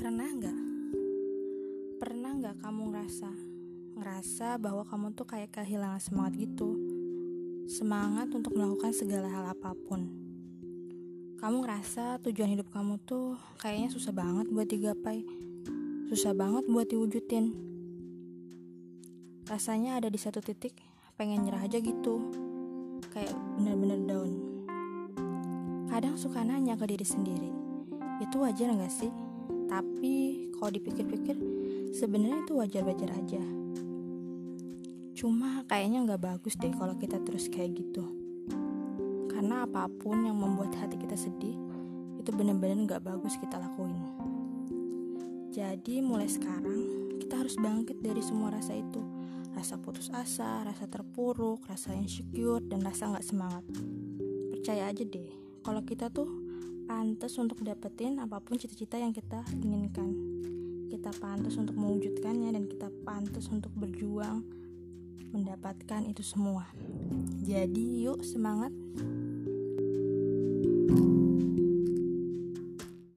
Pernah nggak? Pernah nggak kamu ngerasa? Ngerasa bahwa kamu tuh kayak kehilangan semangat gitu. Semangat untuk melakukan segala hal apa pun. Kamu ngerasa tujuan hidup kamu tuh kayaknya susah banget buat digapai. Susah banget buat diwujudin. Rasanya ada di satu titik pengen nyerah aja gitu. Kayak bener-bener down. Kadang suka nanya ke diri sendiri, itu wajar gak sih? Tapi kalau dipikir-pikir, sebenarnya itu wajar-wajar aja. Cuma kayaknya nggak bagus deh kalau kita terus kayak gitu. Karena apa pun yang membuat hati kita sedih, itu benar-benar nggak bagus kita lakuin. Jadi mulai sekarang kita harus bangkit dari semua rasa itu. Rasa putus asa, rasa terpuruk, rasa insecure, dan rasa nggak semangat. Percaya aja deh, kalau kita tuh pantas untuk dapetin apa pun cita-cita yang kita inginkan. Kita pantas untuk mewujudkannya dan kita pantas untuk berjuang mendapatkan itu semua. Jadi, yuk semangat! thank you